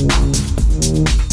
Mm-hmm.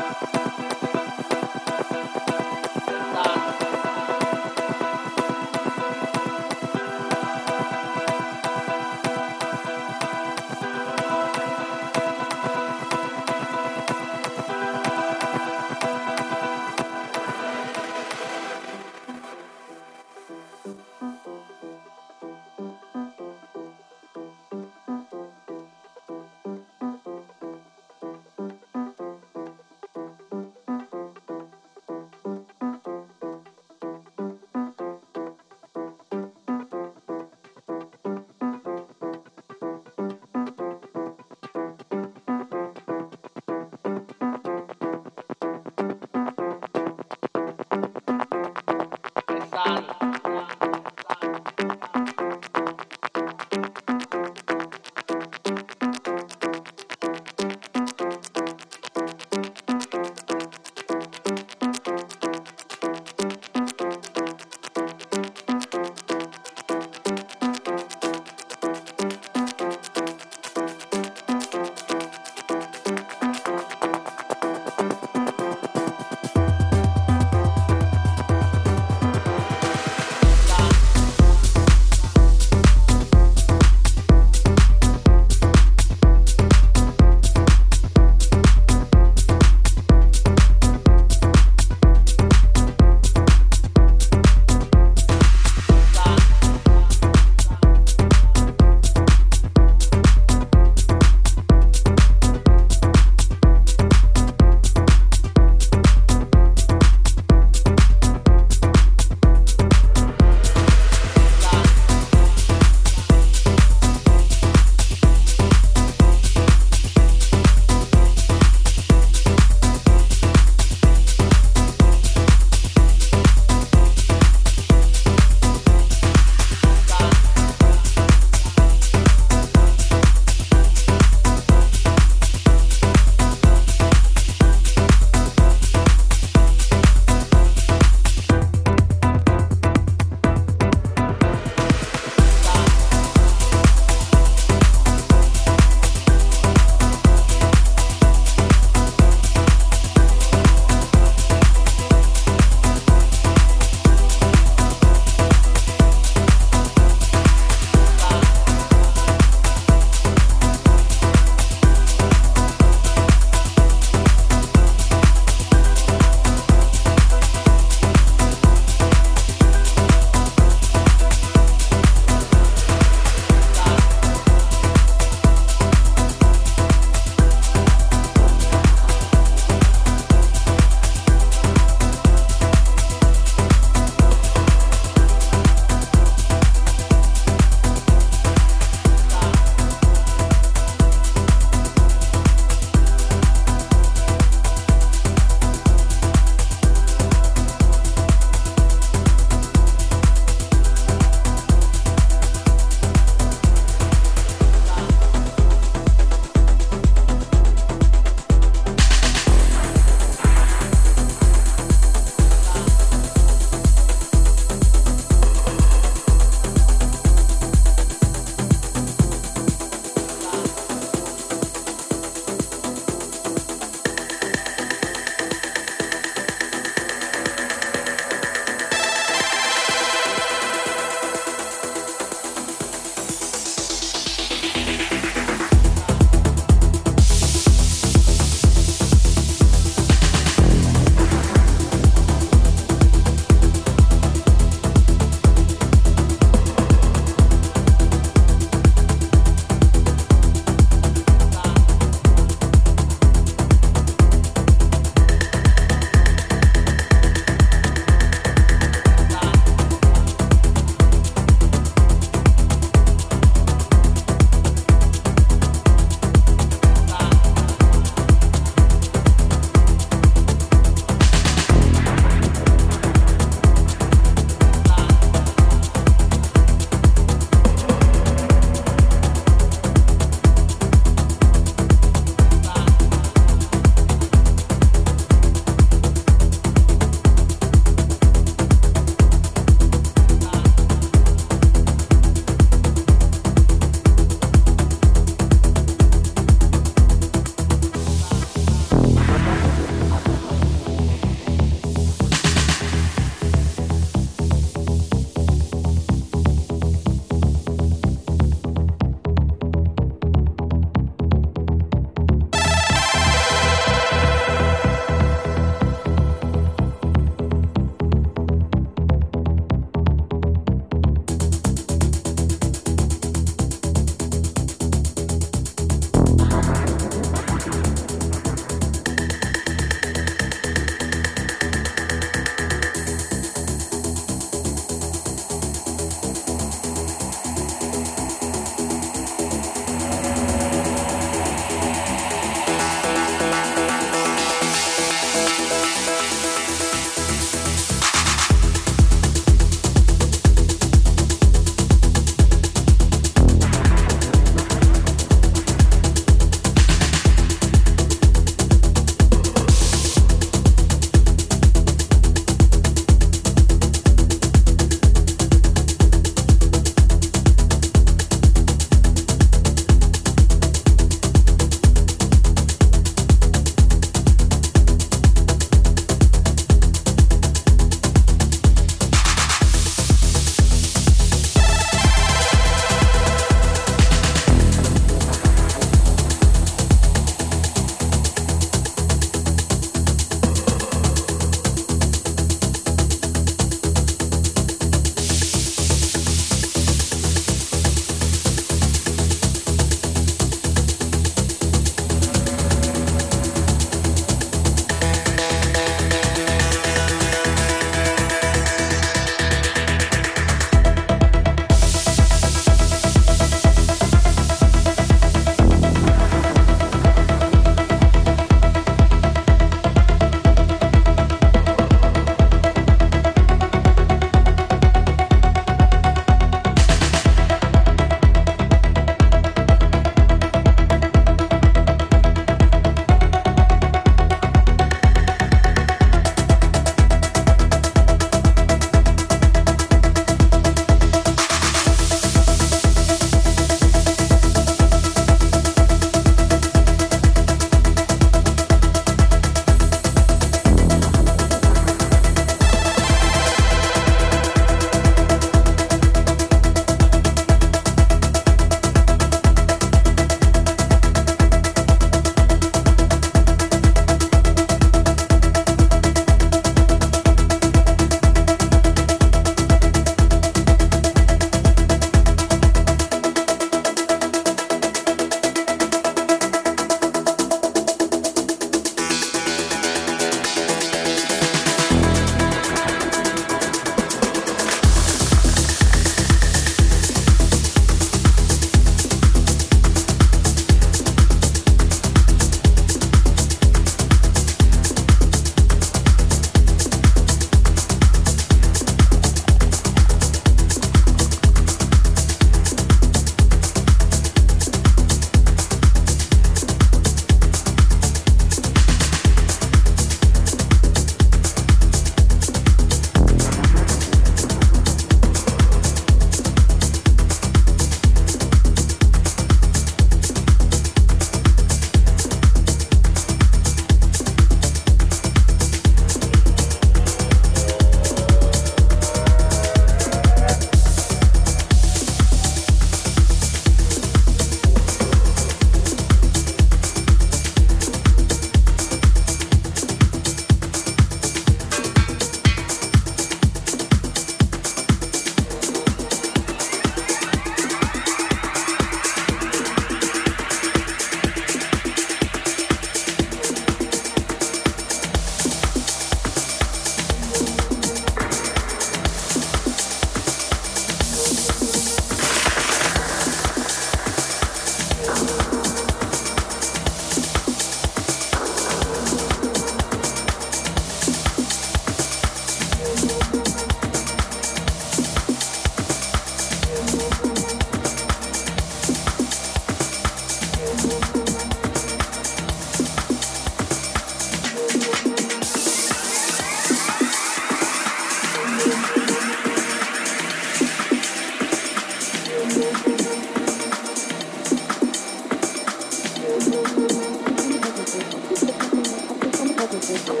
Aku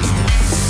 Yeah.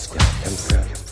Let's go. Come.